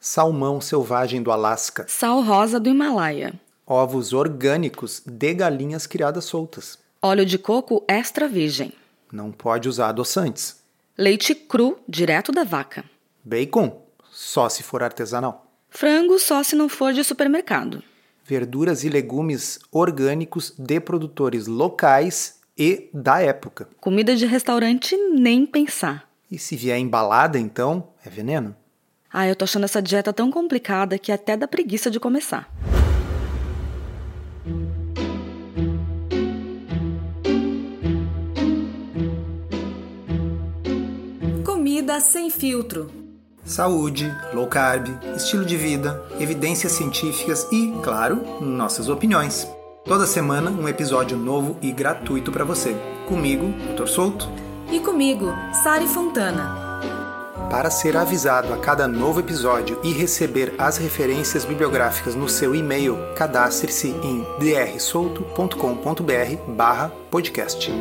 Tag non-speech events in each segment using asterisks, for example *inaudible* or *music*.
salmão selvagem do Alasca, sal rosa do Himalaia, ovos orgânicos de galinhas criadas soltas. óleo de coco extra virgem, Não pode usar adoçantes. leite cru direto da vaca, Bacon, só se for artesanal. frango só se não for de supermercado, Verduras e legumes orgânicos de produtores locais e da época. comida de restaurante nem pensar. E se vier embalada, então, é veneno. Ah, eu tô achando essa dieta tão complicada que até dá preguiça de começar. Comida sem filtro. Saúde, low carb, estilo de vida, evidências científicas e, claro, nossas opiniões. Toda semana um episódio novo e gratuito para você. Comigo, Dr. Souto. E comigo, Sari Fontana. Para ser avisado a cada novo episódio e receber as referências bibliográficas no seu e-mail, cadastre-se em drsolto.com.br/podcast.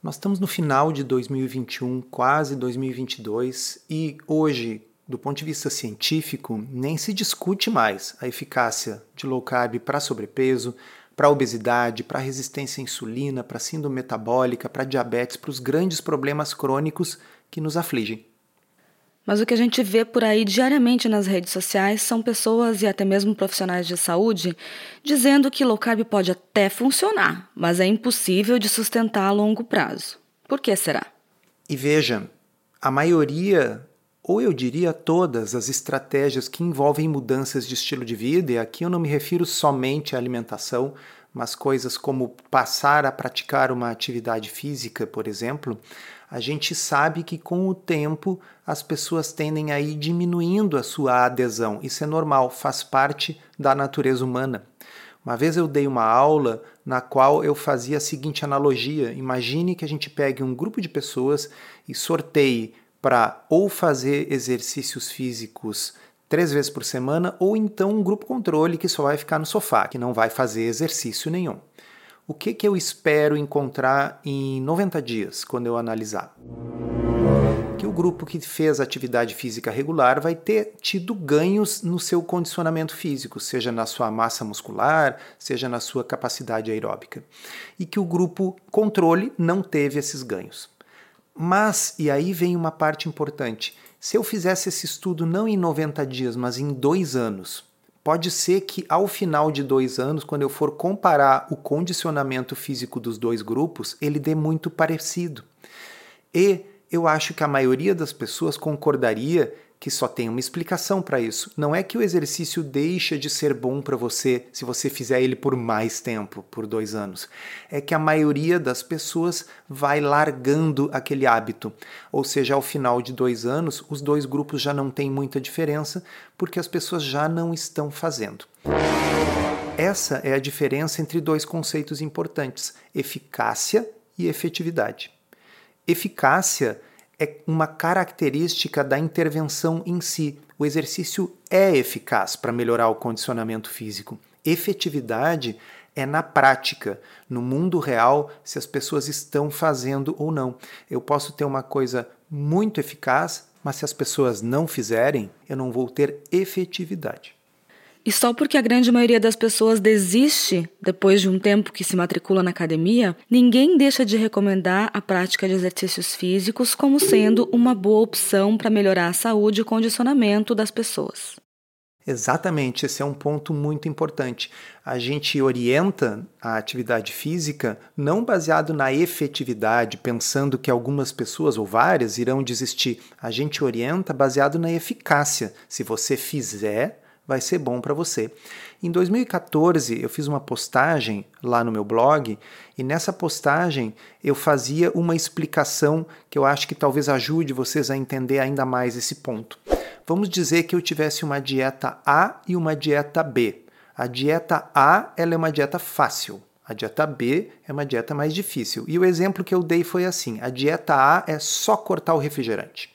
Nós estamos no final de 2021, quase 2022, e hoje, do ponto de vista científico, nem se discute mais a eficácia de low carb para sobrepeso, para obesidade, para resistência à insulina, para síndrome metabólica, para diabetes, para os grandes problemas crônicos que nos afligem. Mas o que a gente vê por aí diariamente nas redes sociais são pessoas e até mesmo profissionais de saúde dizendo que low carb pode até funcionar, mas é impossível de sustentar a longo prazo. Por que será? E veja, a maioria, ou eu diria todas, as estratégias que envolvem mudanças de estilo de vida, e aqui eu não me refiro somente à alimentação, mas coisas como passar a praticar uma atividade física, por exemplo, a gente sabe que com o tempo as pessoas tendem a ir diminuindo a sua adesão. Isso é normal, faz parte da natureza humana. Uma vez eu dei uma aula na qual eu fazia a seguinte analogia: imagine que a gente pegue um grupo de pessoas e sorteie para ou fazer exercícios físicos três vezes por semana, ou então um grupo controle que só vai ficar no sofá, que não vai fazer exercício nenhum. O que, que eu espero encontrar em 90 dias, quando eu analisar? Que o grupo que fez atividade física regular vai ter tido ganhos no seu condicionamento físico, seja na sua massa muscular, seja na sua capacidade aeróbica. E que o grupo controle não teve esses ganhos. Mas, e aí vem uma parte importante, se eu fizesse esse estudo não em 90 dias, mas em dois anos, pode ser que ao final de dois anos, quando eu for comparar o condicionamento físico dos dois grupos, ele dê muito parecido. E eu acho que a maioria das pessoas concordaria que só tem uma explicação para isso. Não é que o exercício deixa de ser bom para você se você fizer ele por mais tempo, por dois anos. É que a maioria das pessoas vai largando aquele hábito. Ou seja, ao final de dois anos, os dois grupos já não têm muita diferença porque as pessoas já não estão fazendo. Essa é a diferença entre dois conceitos importantes: eficácia e efetividade. Eficácia é uma característica da intervenção em si. O exercício é eficaz para melhorar o condicionamento físico. Efetividade é na prática, no mundo real, se as pessoas estão fazendo ou não. Eu posso ter uma coisa muito eficaz, mas se as pessoas não fizerem, eu não vou ter efetividade. E só porque a grande maioria das pessoas desiste depois de um tempo que se matricula na academia, ninguém deixa de recomendar a prática de exercícios físicos como sendo uma boa opção para melhorar a saúde e condicionamento das pessoas. Exatamente, esse é um ponto muito importante. A gente orienta a atividade física não baseado na efetividade, pensando que algumas pessoas ou várias irão desistir. A gente orienta baseado na eficácia. Se você fizer, vai ser bom para você. Em 2014, eu fiz uma postagem lá no meu blog e nessa postagem eu fazia uma explicação que eu acho que talvez ajude vocês a entender ainda mais esse ponto. Vamos dizer que eu tivesse uma dieta A e uma dieta B. A dieta A ela é uma dieta fácil. A dieta B é uma dieta mais difícil. E o exemplo que eu dei foi assim: a dieta A é só cortar o refrigerante.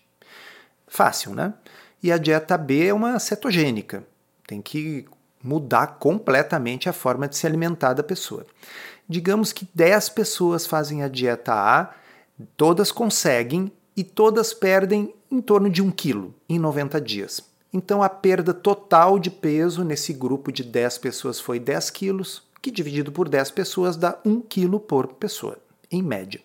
Fácil, né? E a dieta B é uma cetogênica. Tem que mudar completamente a forma de se alimentar da pessoa. Digamos que 10 pessoas fazem a dieta A, todas conseguem e todas perdem em torno de um quilo em 90 dias. Então a perda total de peso nesse grupo de 10 pessoas foi 10 quilos, que dividido por 10 pessoas dá 1 quilo por pessoa, em média.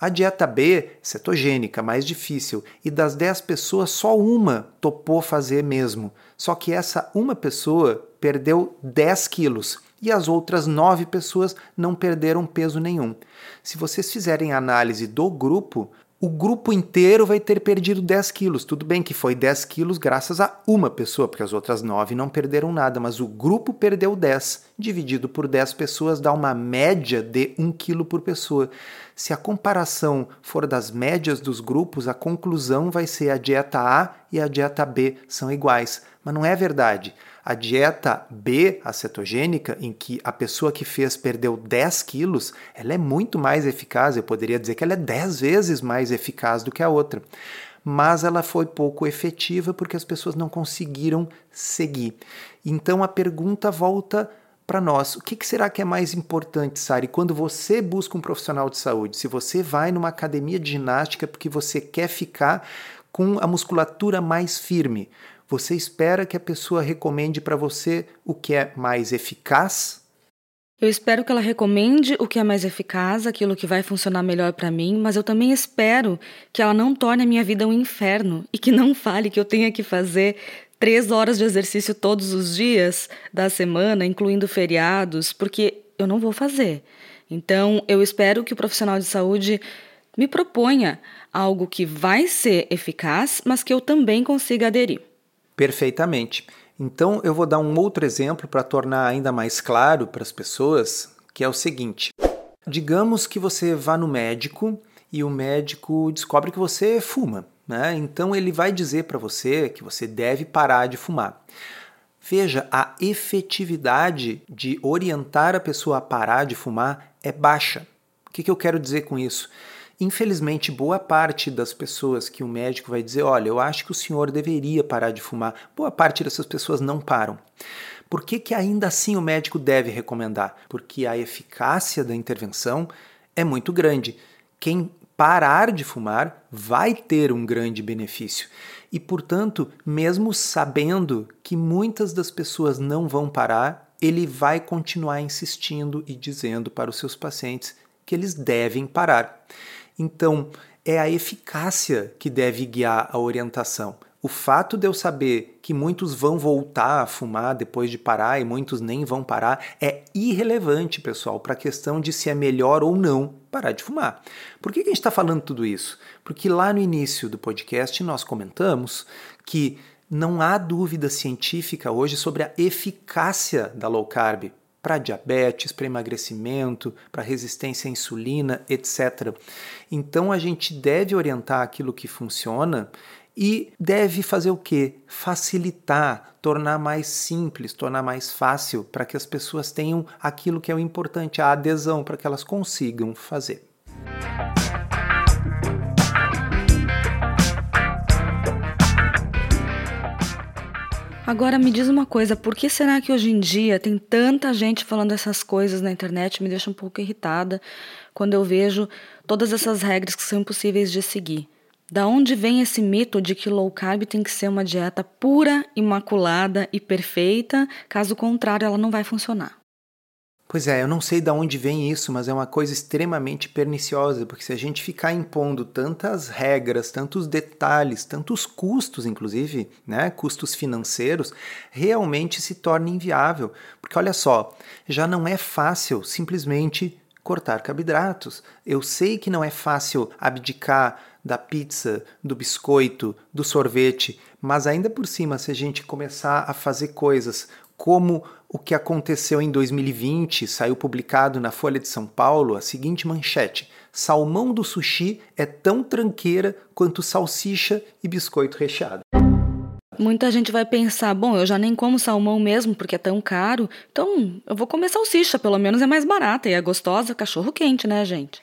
A dieta B, cetogênica, mais difícil, e das 10 pessoas, só uma topou fazer mesmo. Só que essa uma pessoa perdeu 10 quilos e as outras 9 pessoas não perderam peso nenhum. Se vocês fizerem análise do grupo, o grupo inteiro vai ter perdido 10 quilos. Tudo bem que foi 10 quilos graças a uma pessoa, porque as outras 9 não perderam nada, mas o grupo perdeu 10. Dividido por 10 pessoas dá uma média de 1 quilo por pessoa. Se a comparação for das médias dos grupos, a conclusão vai ser a dieta A e a dieta B são iguais. Mas não é verdade. A dieta B, a cetogênica, em que a pessoa que fez perdeu 10 quilos, ela é muito mais eficaz. Eu poderia dizer que ela é 10 vezes mais eficaz do que a outra. Mas ela foi pouco efetiva porque as pessoas não conseguiram seguir. Então a pergunta volta para nós. O que, que, será que é mais importante, Sari, quando você busca um profissional de saúde? Se você vai numa academia de ginástica porque você quer ficar com a musculatura mais firme, você espera que a pessoa recomende para você o que é mais eficaz? Eu espero que ela recomende o que é mais eficaz, aquilo que vai funcionar melhor para mim, mas eu também espero que ela não torne a minha vida um inferno e que não fale que eu tenha que fazer três horas de exercício todos os dias da semana, incluindo feriados, porque eu não vou fazer. Então, eu espero que o profissional de saúde me proponha algo que vai ser eficaz, mas que eu também consiga aderir perfeitamente. Então eu vou dar um outro exemplo para tornar ainda mais claro para as pessoas, que é o seguinte: digamos que você vá no médico e o médico descobre que você fuma, né? Então ele vai dizer para você que você deve parar de fumar. Veja, a efetividade de orientar a pessoa a parar de fumar é baixa. O que, que eu quero dizer com isso? Infelizmente, boa parte das pessoas que o médico vai dizer: olha, eu acho que o senhor deveria parar de fumar, boa parte dessas pessoas não param. Por que, que ainda assim o médico deve recomendar? Porque a eficácia da intervenção é muito grande. Quem parar de fumar vai ter um grande benefício. E, portanto, mesmo sabendo que muitas das pessoas não vão parar, ele vai continuar insistindo e dizendo para os seus pacientes que eles devem parar. Então, é a eficácia que deve guiar a orientação. O fato de eu saber que muitos vão voltar a fumar depois de parar e muitos nem vão parar é irrelevante, pessoal, para a questão de se é melhor ou não parar de fumar. Por que a gente está falando tudo isso? Porque lá no início do podcast nós comentamos que não há dúvida científica hoje sobre a eficácia da low carb para diabetes, para emagrecimento, para resistência à insulina, etc. Então a gente deve orientar aquilo que funciona e deve fazer o que? Facilitar, tornar mais simples, tornar mais fácil para que as pessoas tenham aquilo que é o importante, a adesão, para que elas consigam fazer. Agora me diz uma coisa, por que será que hoje em dia tem tanta gente falando essas coisas na internet? Me deixa um pouco irritada quando eu vejo todas essas regras que são impossíveis de seguir. Da onde vem esse mito de que low carb tem que ser uma dieta pura, imaculada e perfeita? Caso contrário, ela não vai funcionar. Pois é, eu não sei de onde vem isso, mas é uma coisa extremamente perniciosa, porque se a gente ficar impondo tantas regras, tantos detalhes, tantos custos, inclusive, né, custos financeiros, realmente se torna inviável. Porque olha só, já não é fácil simplesmente cortar carboidratos. Eu sei que não é fácil abdicar da pizza, do biscoito, do sorvete, mas ainda por cima, se a gente começar a fazer coisas como o que aconteceu em 2020, saiu publicado na Folha de São Paulo a seguinte manchete: Salmão do sushi é tão tranqueira quanto salsicha e biscoito recheado. Muita gente vai pensar, bom, eu já nem como salmão mesmo porque é tão caro, então eu vou comer salsicha, pelo menos é mais barata e é gostosa, cachorro quente, né, gente?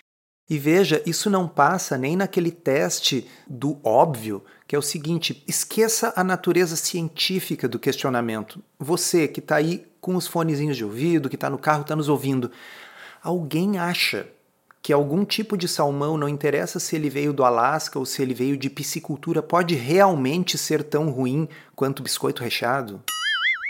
E veja, isso não passa nem naquele teste do óbvio, que é o seguinte: esqueça a natureza científica do questionamento. Você que está aí com os fonezinhos de ouvido, que está no carro, está nos ouvindo, alguém acha que algum tipo de salmão, não interessa se ele veio do Alasca ou se ele veio de piscicultura, pode realmente ser tão ruim quanto biscoito recheado?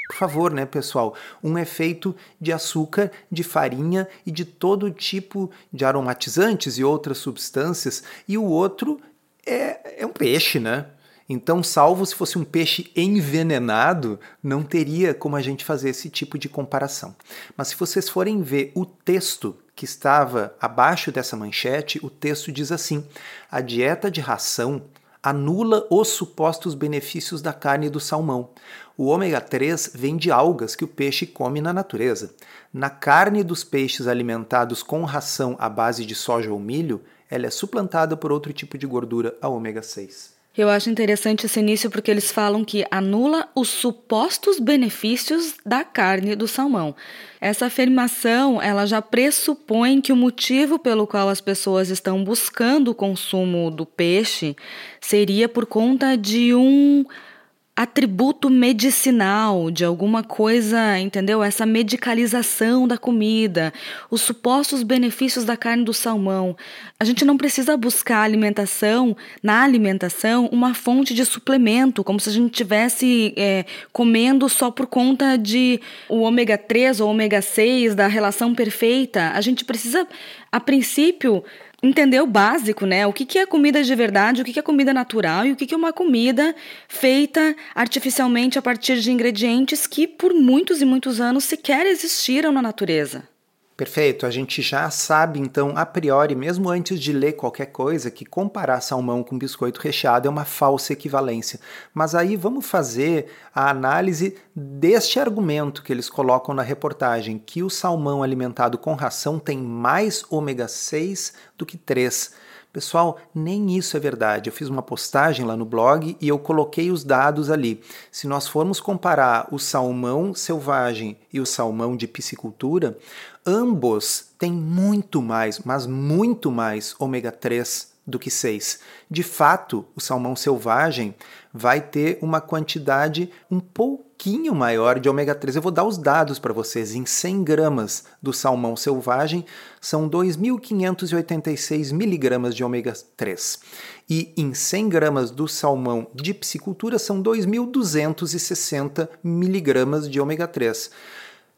Por favor, né, pessoal? Um é feito de açúcar, de farinha e de todo tipo de aromatizantes e outras substâncias, e o outro é, é um peixe, né? Então, salvo se fosse um peixe envenenado, não teria como a gente fazer esse tipo de comparação. Mas se vocês forem ver o texto que estava abaixo dessa manchete, o texto diz assim: a dieta de ração anula os supostos benefícios da carne do salmão. O ômega 3 vem de algas que o peixe come na natureza. Na carne dos peixes alimentados com ração à base de soja ou milho, ela é suplantada por outro tipo de gordura, a ômega 6. Eu acho interessante esse início porque eles falam que anula os supostos benefícios da carne do salmão. Essa afirmação, ela já pressupõe que o motivo pelo qual as pessoas estão buscando o consumo do peixe seria por conta de um atributo medicinal de alguma coisa, entendeu? Essa medicalização da comida, os supostos benefícios da carne do salmão. A gente não precisa buscar alimentação, na alimentação, uma fonte de suplemento, como se a gente estivesse é, comendo só por conta de o ômega 3 ou ômega 6, da relação perfeita. A gente precisa, a princípio, entender o básico, né? O que, que é comida de verdade, o que, que é comida natural e o que, que é uma comida feita artificialmente a partir de ingredientes que por muitos e muitos anos sequer existiram na natureza. Perfeito, a gente já sabe então a priori, mesmo antes de ler qualquer coisa, que comparar salmão com biscoito recheado é uma falsa equivalência. Mas aí vamos fazer a análise deste argumento que eles colocam na reportagem, que o salmão alimentado com ração tem mais ômega 6 do que 3. Pessoal, nem isso é verdade. Eu fiz uma postagem lá no blog e eu coloquei os dados ali. Se nós formos comparar o salmão selvagem e o salmão de piscicultura, ambos têm muito mais, mas muito mais ômega 3 do que 6. De fato, o salmão selvagem vai ter uma quantidade um pouquinho maior de ômega 3. Eu vou dar os dados para vocês. Em 100 gramas do salmão selvagem, são 2.586 miligramas de ômega 3. E em 100 gramas do salmão de piscicultura, são 2.260 miligramas de ômega 3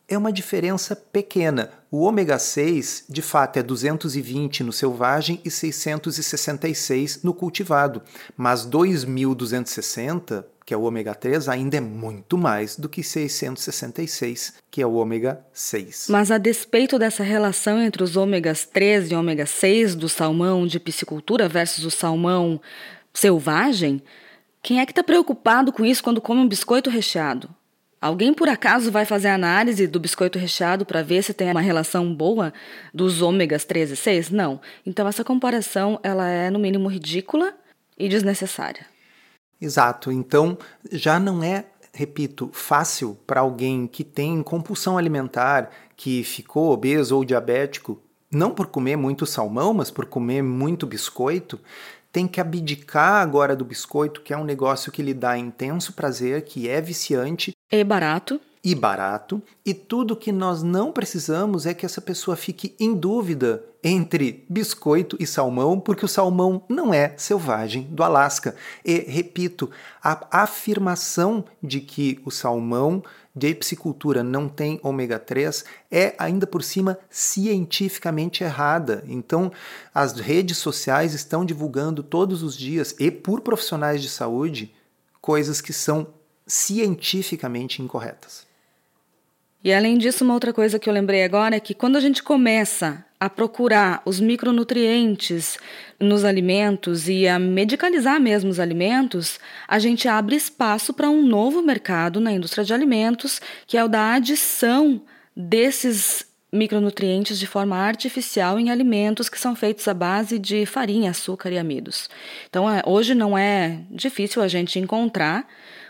é uma diferença pequena. O ômega 6, de fato, é 220 no selvagem e 666 no cultivado, mas 2260, que é o ômega 3, ainda é muito mais do que 666, que é o ômega 6. Mas a despeito dessa relação entre os ômegas 3 e ômega 6 do salmão de piscicultura versus o salmão selvagem, quem é que está preocupado com isso quando come um biscoito recheado? Alguém por acaso vai fazer análise do biscoito recheado para ver se tem uma relação boa dos ômegas 3 e 6? Não. Então essa comparação ela é no mínimo ridícula e desnecessária. Exato. Então já não é, repito, fácil para alguém que tem compulsão alimentar, que ficou obeso ou diabético, não por comer muito salmão, mas por comer muito biscoito, tem que abdicar agora do biscoito, que é um negócio que lhe dá intenso prazer, que é viciante. E barato. E barato. E tudo que nós não precisamos é que essa pessoa fique em dúvida entre biscoito e salmão, porque o salmão não é selvagem do Alasca. E, repito, a afirmação de que o salmão de piscicultura não tem ômega 3 é ainda por cima cientificamente errada. Então, as redes sociais estão divulgando todos os dias e por profissionais de saúde coisas que são cientificamente incorretas. E além disso, uma outra coisa que eu lembrei agora é que quando a gente começa a procurar os micronutrientes nos alimentos e a medicalizar mesmo os alimentos, a gente abre espaço para um novo mercado na indústria de alimentos, que é o da adição desses micronutrientes de forma artificial em alimentos que são feitos à base de farinha, açúcar e amidos. Então, é, hoje não é difícil a gente encontrar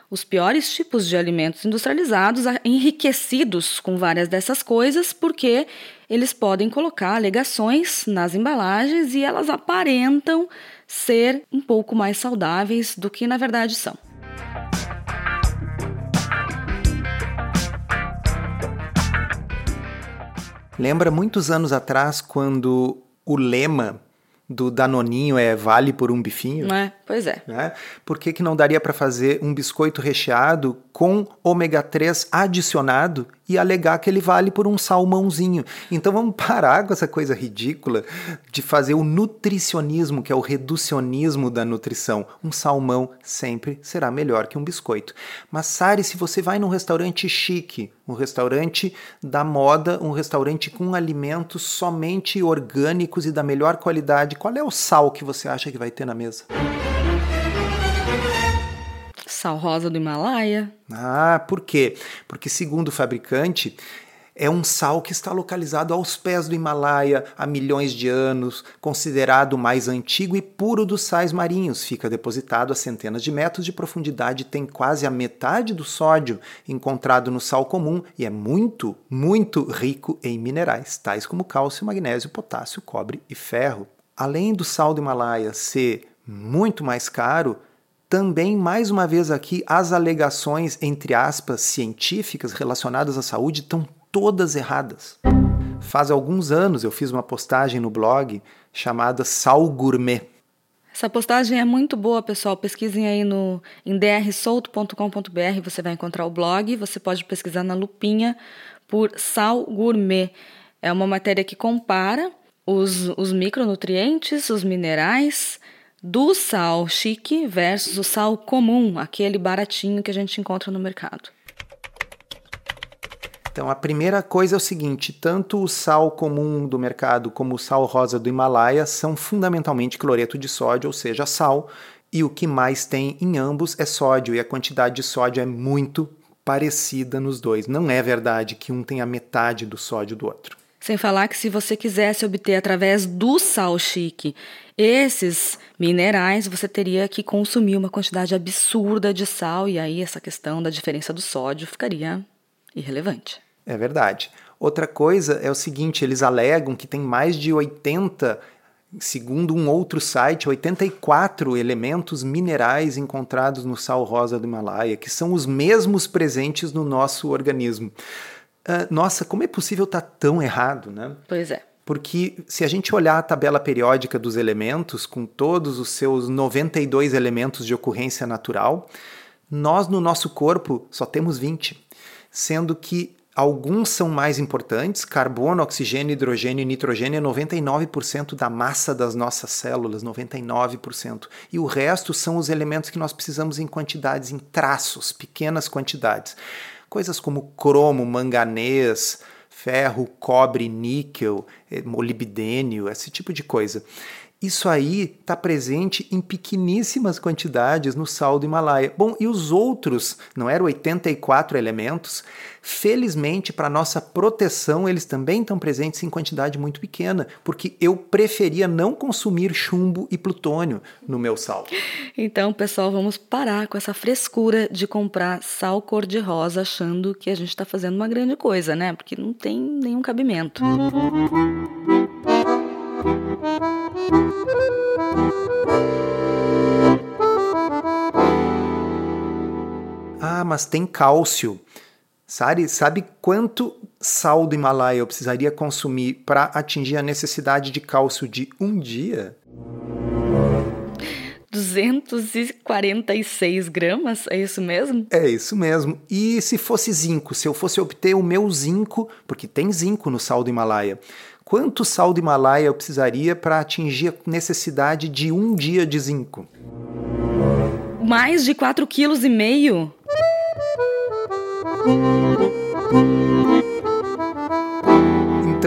os piores tipos de alimentos industrializados enriquecidos com várias dessas coisas, porque eles podem colocar alegações nas embalagens e elas aparentam ser um pouco mais saudáveis do que na verdade são. Lembra muitos anos atrás quando o lema do Danoninho é vale por um bifinho? É, pois é. Né? Por que, que não daria para fazer um biscoito recheado com ômega 3 adicionado e alegar que ele vale por um salmãozinho? Então vamos parar com essa coisa ridícula de fazer o nutricionismo, que é o reducionismo da nutrição. Um salmão sempre será melhor que um biscoito. Mas Sari, se você vai num restaurante chique, um restaurante da moda, um restaurante com alimentos somente orgânicos e da melhor qualidade, qual é o sal que você acha que vai ter na mesa? Sal rosa do Himalaia. Ah, por quê? Porque, segundo o fabricante, é um sal que está localizado aos pés do Himalaia há milhões de anos, considerado o mais antigo e puro dos sais marinhos. Fica depositado a centenas de metros de profundidade, tem quase a metade do sódio encontrado no sal comum e é muito, muito rico em minerais, tais como cálcio, magnésio, potássio, cobre e ferro. Além do sal do Himalaia ser muito mais caro, também, mais uma vez aqui, as alegações, entre aspas, científicas relacionadas à saúde estão todas erradas. Faz alguns anos eu fiz uma postagem no blog chamada Sal Gourmet. Essa postagem é muito boa, pessoal. Pesquisem aí no em drsolto.com.br, você vai encontrar o blog. Você pode pesquisar na lupinha por sal gourmet. É uma matéria que compara os, os micronutrientes, os minerais do sal chique versus o sal comum, aquele baratinho que a gente encontra no mercado. Então, a primeira coisa é o seguinte: tanto o sal comum do mercado como o sal rosa do Himalaia são fundamentalmente cloreto de sódio, ou seja, sal, e o que mais tem em ambos é sódio, e a quantidade de sódio é muito parecida nos dois. Não é verdade que um tem a metade do sódio do outro. Sem falar que se você quisesse obter através do sal chique esses minerais, você teria que consumir uma quantidade absurda de sal, e aí essa questão da diferença do sódio ficaria irrelevante. É verdade. Outra coisa é o seguinte: eles alegam que tem mais de 80, segundo um outro site, 84 elementos minerais encontrados no sal rosa do Himalaia, que são os mesmos presentes no nosso organismo. Uh, nossa, como é possível estar tá tão errado, né? Pois é. Porque se a gente olhar a tabela periódica dos elementos, com todos os seus 92 elementos de ocorrência natural, nós no nosso corpo só temos 20, sendo que Alguns são mais importantes, carbono, oxigênio, hidrogênio e nitrogênio é 99% da massa das nossas células, 99%. E o resto são os elementos que nós precisamos em quantidades, em traços, pequenas quantidades. Coisas como cromo, manganês, ferro, cobre, níquel, eh, molibdênio, esse tipo de coisa. Isso aí está presente em pequeníssimas quantidades no sal do Himalaia. Bom, e os outros, não eram 84 elementos? Felizmente, para nossa proteção, eles também estão presentes em quantidade muito pequena, porque eu preferia não consumir chumbo e plutônio no meu sal. Então, pessoal, vamos parar com essa frescura de comprar sal cor-de-rosa achando que a gente está fazendo uma grande coisa, né? Porque não tem nenhum cabimento. Ah, mas tem cálcio. Sabe, sabe quanto sal do Himalaia eu precisaria consumir para atingir a necessidade de cálcio de um dia? 246 gramas, é isso mesmo? É isso mesmo. E se fosse zinco, se eu fosse obter o meu zinco, porque tem zinco no sal do Himalaia, quanto sal do Himalaia eu precisaria para atingir a necessidade de um dia de zinco? Mais de 4,5 kg?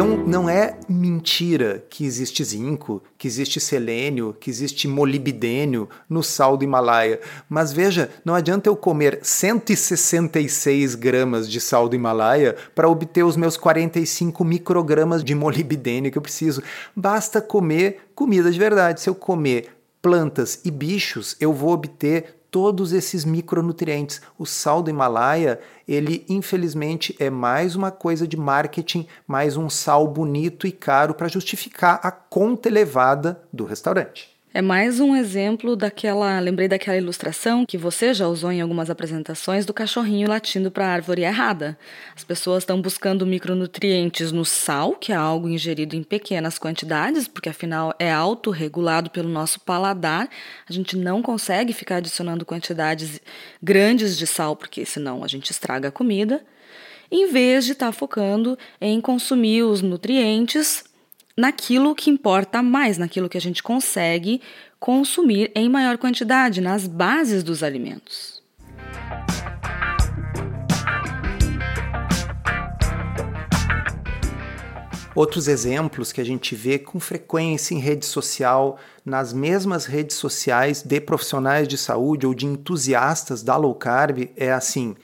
Então não é mentira que existe zinco, que existe selênio, que existe molibdênio no sal do Himalaia. Mas veja, não adianta eu comer 166 gramas de sal do Himalaia para obter os meus 45 microgramas de molibdênio que eu preciso. Basta comer comida de verdade. Se eu comer plantas e bichos, eu vou obter todos esses micronutrientes. O sal do Himalaia, ele infelizmente é mais uma coisa de marketing, mais um sal bonito e caro para justificar a conta elevada do restaurante. É mais um exemplo daquela. Lembrei daquela ilustração que você já usou em algumas apresentações do cachorrinho latindo para a árvore errada. As pessoas estão buscando micronutrientes no sal, que é algo ingerido em pequenas quantidades, porque afinal é autorregulado pelo nosso paladar. A gente não consegue ficar adicionando quantidades grandes de sal, porque senão a gente estraga a comida. Em vez de estar tá focando em consumir os nutrientes naquilo que importa mais, naquilo que a gente consegue consumir em maior quantidade, nas bases dos alimentos. Outros exemplos que a gente vê com frequência em rede social, nas mesmas redes sociais de profissionais de saúde ou de entusiastas da low carb, é assim: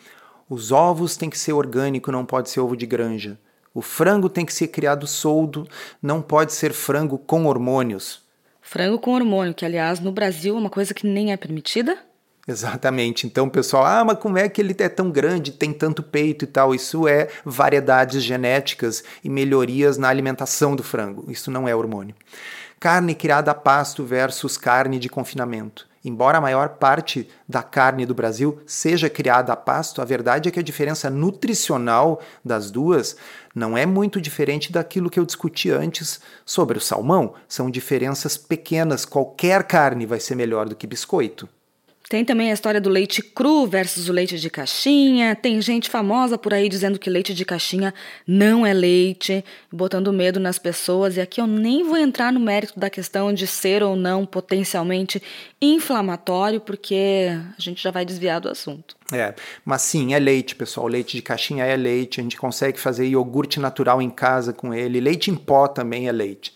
os ovos têm que ser orgânico, não pode ser ovo de granja. O frango tem que ser criado soldo, não pode ser frango com hormônios. Frango com hormônio, que aliás no Brasil é uma coisa que nem é permitida? Exatamente. Então, pessoal, ah, mas como é que ele é tão grande, tem tanto peito e tal? Isso é variedades genéticas e melhorias na alimentação do frango. Isso não é hormônio. Carne criada a pasto versus carne de confinamento. Embora a maior parte da carne do Brasil seja criada a pasto, a verdade é que a diferença nutricional das duas não é muito diferente daquilo que eu discuti antes sobre o salmão. São diferenças pequenas. Qualquer carne vai ser melhor do que biscoito. Tem também a história do leite cru versus o leite de caixinha. Tem gente famosa por aí dizendo que leite de caixinha não é leite, botando medo nas pessoas. E aqui eu nem vou entrar no mérito da questão de ser ou não potencialmente inflamatório, porque a gente já vai desviar do assunto. É, mas sim, é leite, pessoal. Leite de caixinha é leite. A gente consegue fazer iogurte natural em casa com ele. Leite em pó também é leite.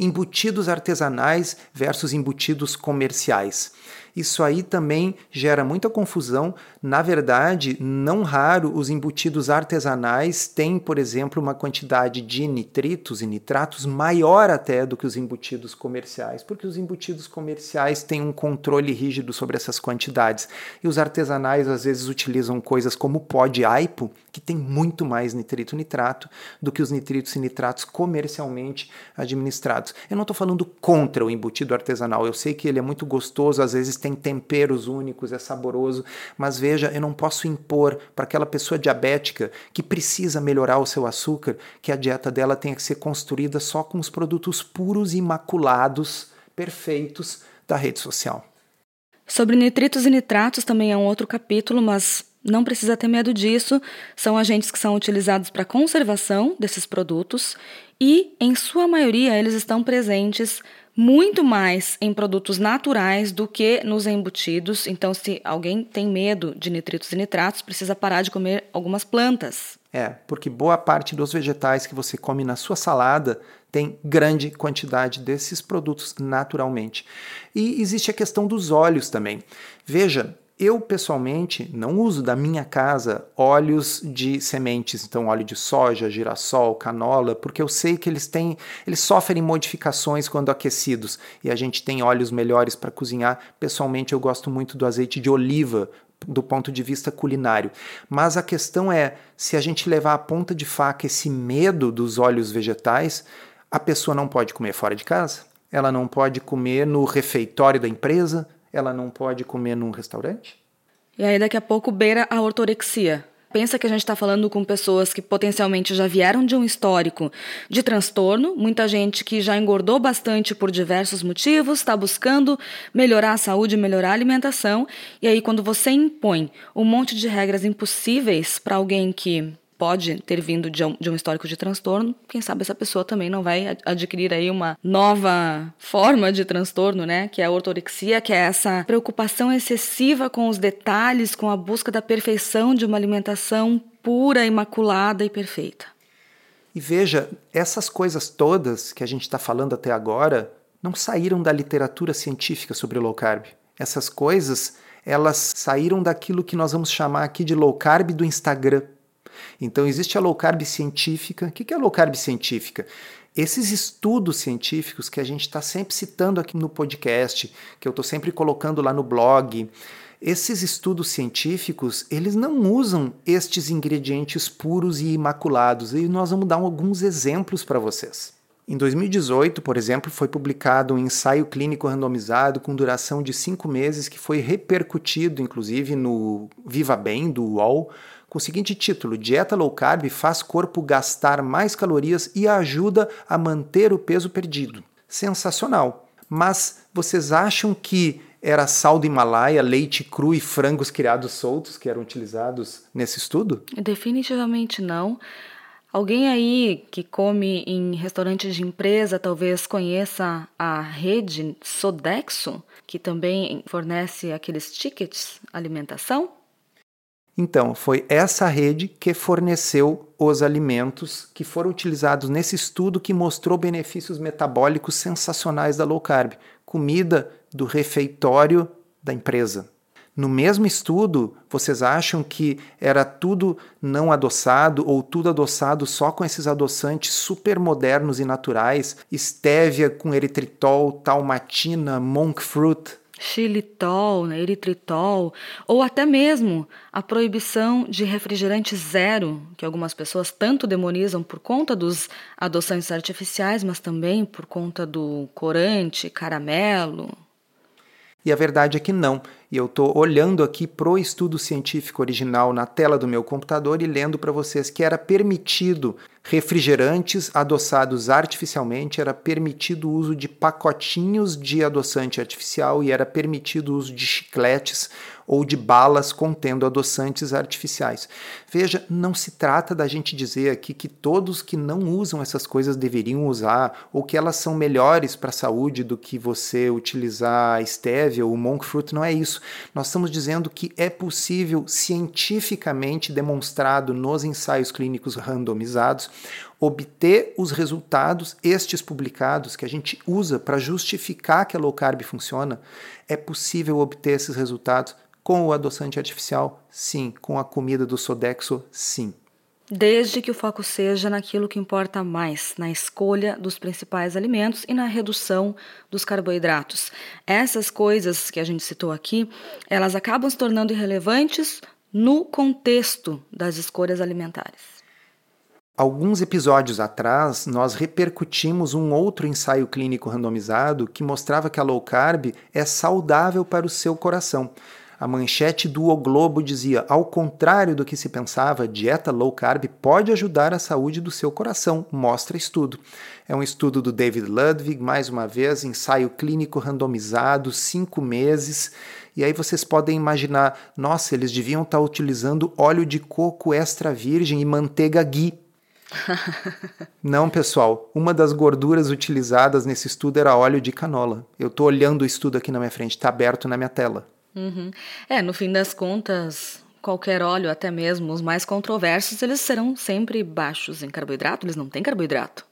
Embutidos artesanais versus embutidos comerciais. Isso aí também gera muita confusão. Na verdade, não raro, os embutidos artesanais têm, por exemplo, uma quantidade de nitritos e nitratos maior até do que os embutidos comerciais, porque os embutidos comerciais têm um controle rígido sobre essas quantidades. E os artesanais às vezes utilizam coisas como pó de aipo, que tem muito mais nitrito e nitrato do que os nitritos e nitratos comercialmente administrados. Eu não estou falando contra o embutido artesanal, eu sei que ele é muito gostoso, às vezes tem tem temperos únicos, é saboroso, mas veja, eu não posso impor para aquela pessoa diabética que precisa melhorar o seu açúcar que a dieta dela tenha que ser construída só com os produtos puros, imaculados, perfeitos da rede social. Sobre nitritos e nitratos também é um outro capítulo, mas não precisa ter medo disso. São agentes que são utilizados para conservação desses produtos e, em sua maioria, eles estão presentes muito mais em produtos naturais do que nos embutidos. Então, se alguém tem medo de nitritos e nitratos, precisa parar de comer algumas plantas. É, porque boa parte dos vegetais que você come na sua salada tem grande quantidade desses produtos naturalmente. E existe a questão dos óleos também. Veja, eu, pessoalmente, não uso da minha casa óleos de sementes, então óleo de soja, girassol, canola, porque eu sei que eles têm, eles sofrem modificações quando aquecidos e a gente tem óleos melhores para cozinhar. Pessoalmente, eu gosto muito do azeite de oliva do ponto de vista culinário. Mas a questão é, se a gente levar à ponta de faca esse medo dos óleos vegetais, a pessoa não pode comer fora de casa? Ela não pode comer no refeitório da empresa? Ela não pode comer num restaurante? E aí daqui a pouco beira a ortorexia. Pensa que a gente está falando com pessoas que potencialmente já vieram de um histórico de transtorno, muita gente que já engordou bastante por diversos motivos, está buscando melhorar a saúde, melhorar a alimentação, e aí quando você impõe um monte de regras impossíveis para alguém que pode ter vindo de um, de um, histórico de transtorno, quem sabe essa pessoa também não vai adquirir aí uma nova forma de transtorno, né? Que é a ortorexia, que é essa preocupação excessiva com os detalhes, com a busca da perfeição de uma alimentação pura, imaculada e perfeita. E veja, essas coisas todas que a gente está falando até agora não saíram da literatura científica sobre low carb. Essas coisas, elas saíram daquilo que nós vamos chamar aqui de low carb do Instagram então, existe a low carb científica. O que é low carb científica? Esses estudos científicos que a gente está sempre citando aqui no podcast, que eu estou sempre colocando lá no blog, esses estudos científicos, eles não usam estes ingredientes puros e imaculados, e nós vamos dar alguns exemplos para vocês. Em 2018, por exemplo, foi publicado um ensaio clínico randomizado com duração de cinco meses que foi repercutido, inclusive, no Viva Bem, do UOL, com o seguinte título: Dieta low carb faz corpo gastar mais calorias e ajuda a manter o peso perdido. Sensacional! Mas vocês acham que era sal do Himalaia, leite cru e frangos criados soltos que eram utilizados nesse estudo? Definitivamente não. Alguém aí que come em restaurantes de empresa talvez conheça a rede Sodexo, que também fornece aqueles tickets alimentação? Então, foi essa rede que forneceu os alimentos que foram utilizados nesse estudo que mostrou benefícios metabólicos sensacionais da low carb, comida do refeitório da empresa. No mesmo estudo, vocês acham que era tudo não adoçado ou tudo adoçado só com esses adoçantes super modernos e naturais, estévia com eritritol, talmatina, monk fruit? Xilitol, né, eritritol, ou até mesmo a proibição de refrigerante zero, que algumas pessoas tanto demonizam por conta dos adoçantes artificiais, mas também por conta do corante, caramelo. E a verdade é que não. E eu estou olhando aqui pro estudo científico original na tela do meu computador e lendo para vocês que era permitido refrigerantes adoçados artificialmente, era permitido o uso de pacotinhos de adoçante artificial e era permitido o uso de chicletes ou de balas contendo adoçantes artificiais. Veja, não se trata da gente dizer aqui que todos que não usam essas coisas deveriam usar ou que elas são melhores para a saúde do que você utilizar stevia ou monk fruit, não é isso. Nós estamos dizendo que é possível cientificamente demonstrado nos ensaios clínicos randomizados obter os resultados, estes publicados, que a gente usa para justificar que a low carb funciona, é possível obter esses resultados com o adoçante artificial? Sim. Com a comida do Sodexo? Sim. Desde que o foco seja naquilo que importa mais, na escolha dos principais alimentos e na redução dos carboidratos. Essas coisas que a gente citou aqui, elas acabam se tornando irrelevantes no contexto das escolhas alimentares. Alguns episódios atrás, nós repercutimos um outro ensaio clínico randomizado que mostrava que a low carb é saudável para o seu coração. A manchete do O Globo dizia: ao contrário do que se pensava, dieta low carb pode ajudar a saúde do seu coração, mostra estudo. É um estudo do David Ludwig, mais uma vez, ensaio clínico randomizado, cinco meses. E aí vocês podem imaginar: nossa, eles deviam estar utilizando óleo de coco extra virgem e manteiga ghee. *laughs* Não, pessoal. Uma das gorduras utilizadas nesse estudo era óleo de canola. Eu estou olhando o estudo aqui na minha frente, está aberto na minha tela. Uhum. É, no fim das contas, qualquer óleo, até mesmo os mais controversos, eles serão sempre baixos em carboidrato, eles não têm carboidrato.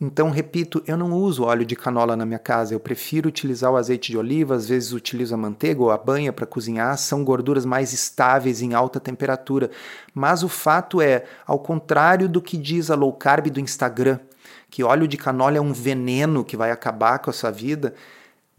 Então, repito, eu não uso óleo de canola na minha casa, eu prefiro utilizar o azeite de oliva, às vezes utilizo a manteiga ou a banha para cozinhar, são gorduras mais estáveis em alta temperatura. Mas o fato é, ao contrário do que diz a low carb do Instagram, que óleo de canola é um veneno que vai acabar com a sua vida,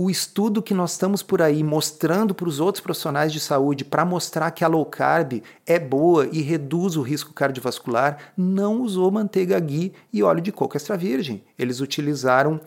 o estudo que nós estamos por aí mostrando para os outros profissionais de saúde para mostrar que a low carb é boa e reduz o risco cardiovascular não usou manteiga ghee e óleo de coco extra virgem. Eles utilizaram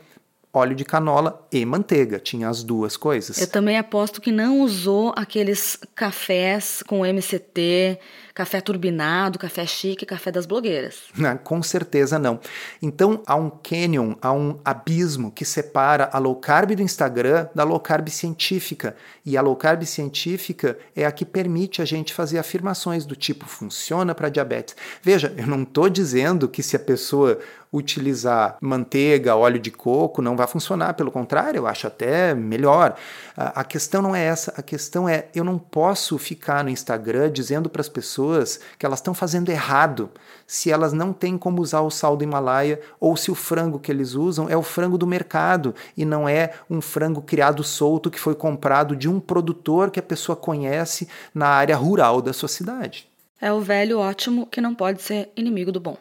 óleo de canola e manteiga, tinha as duas coisas. Eu também aposto que não usou aqueles cafés com MCT, café turbinado, café chique, café das blogueiras. *laughs* Não, com certeza não. Então há um canyon, há um abismo que separa a low carb do Instagram da low carb científica. E a low carb científica é a que permite a gente fazer afirmações do tipo funciona para diabetes. Veja, eu não estou dizendo que se a pessoa utilizar manteiga, óleo de coco, não vai funcionar. Pelo contrário, eu acho até melhor. A questão não é essa. A questão é: eu não posso ficar no Instagram dizendo para as pessoas que elas estão fazendo errado se elas não têm como usar o sal do Himalaia ou se o frango que eles usam é o frango do mercado e não é um frango criado solto que foi comprado de um produtor que a pessoa conhece na área rural da sua cidade. É o velho ótimo que não pode ser inimigo do bom.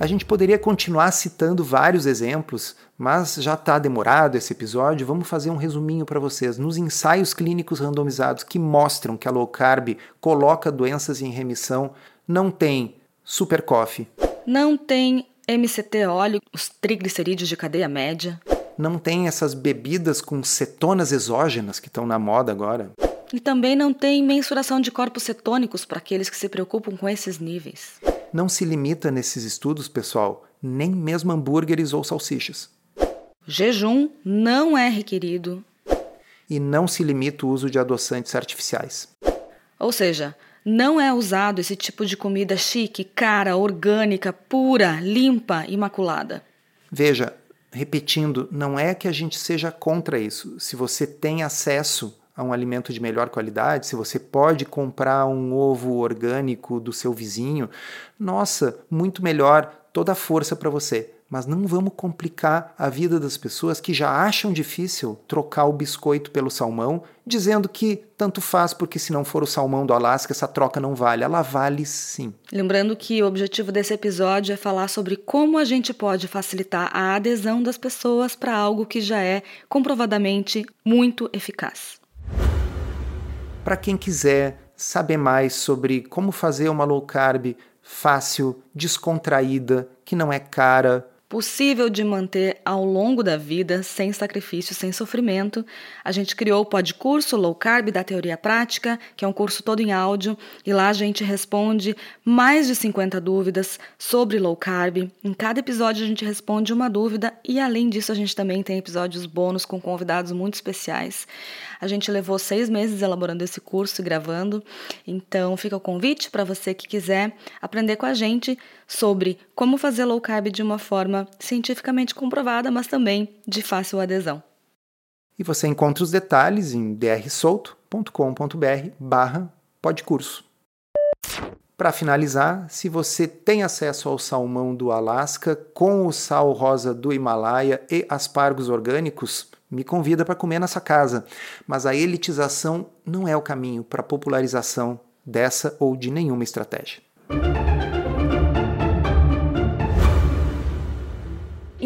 A gente poderia continuar citando vários exemplos, mas já está demorado esse episódio. Vamos fazer um resuminho para vocês. Nos ensaios clínicos randomizados que mostram que a low carb coloca doenças em remissão, não tem super coffee. Não tem MCT óleo, os triglicerídeos de cadeia média. Não tem essas bebidas com cetonas exógenas que estão na moda agora. E também não tem mensuração de corpos cetônicos para aqueles que se preocupam com esses níveis. Não se limita nesses estudos, pessoal, nem mesmo hambúrgueres ou salsichas. Jejum não é requerido. E não se limita o uso de adoçantes artificiais. Ou seja, não é usado esse tipo de comida chique, cara, orgânica, pura, limpa, imaculada. Veja, repetindo, não é que a gente seja contra isso. Se você tem acesso a um alimento de melhor qualidade, se você pode comprar um ovo orgânico do seu vizinho, nossa, muito melhor, toda a força para você mas não vamos complicar a vida das pessoas que já acham difícil trocar o biscoito pelo salmão, dizendo que tanto faz porque se não for o salmão do Alasca, essa troca não vale. Ela vale sim. Lembrando que o objetivo desse episódio é falar sobre como a gente pode facilitar a adesão das pessoas para algo que já é comprovadamente muito eficaz. Para quem quiser saber mais sobre como fazer uma low carb fácil, descontraída, que não é cara, possível de manter ao longo da vida, sem sacrifício, sem sofrimento. A gente criou o podcurso Low Carb da Teoria Prática, que é um curso todo em áudio, e lá a gente responde mais de 50 dúvidas sobre low carb. Em cada episódio a gente responde uma dúvida e além disso a gente também tem episódios bônus com convidados muito especiais. A gente levou seis meses elaborando esse curso e gravando, então fica o convite para você que quiser aprender com a gente sobre como fazer low carb de uma forma cientificamente comprovada, mas também de fácil adesão. E você encontra os detalhes em drsolto.com.br barra podcurso. Para finalizar, se você tem acesso ao salmão do Alasca com o sal rosa do Himalaia e aspargos orgânicos, me convida para comer nessa casa. Mas a elitização não é o caminho para a popularização dessa ou de nenhuma estratégia.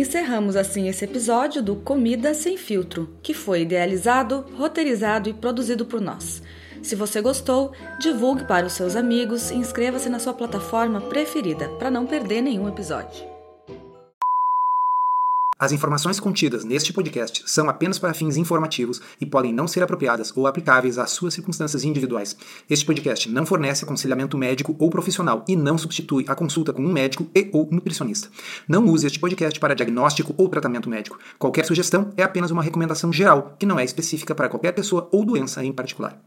Encerramos assim esse episódio do Comida Sem Filtro, que foi idealizado, roteirizado e produzido por nós. Se você gostou, divulgue para os seus amigos e inscreva-se na sua plataforma preferida para não perder nenhum episódio. As informações contidas neste podcast são apenas para fins informativos e podem não ser apropriadas ou aplicáveis às suas circunstâncias individuais. Este podcast não fornece aconselhamento médico ou profissional e não substitui a consulta com um médico e ou nutricionista. Não use este podcast para diagnóstico ou tratamento médico. Qualquer sugestão é apenas uma recomendação geral, que não é específica para qualquer pessoa ou doença em particular.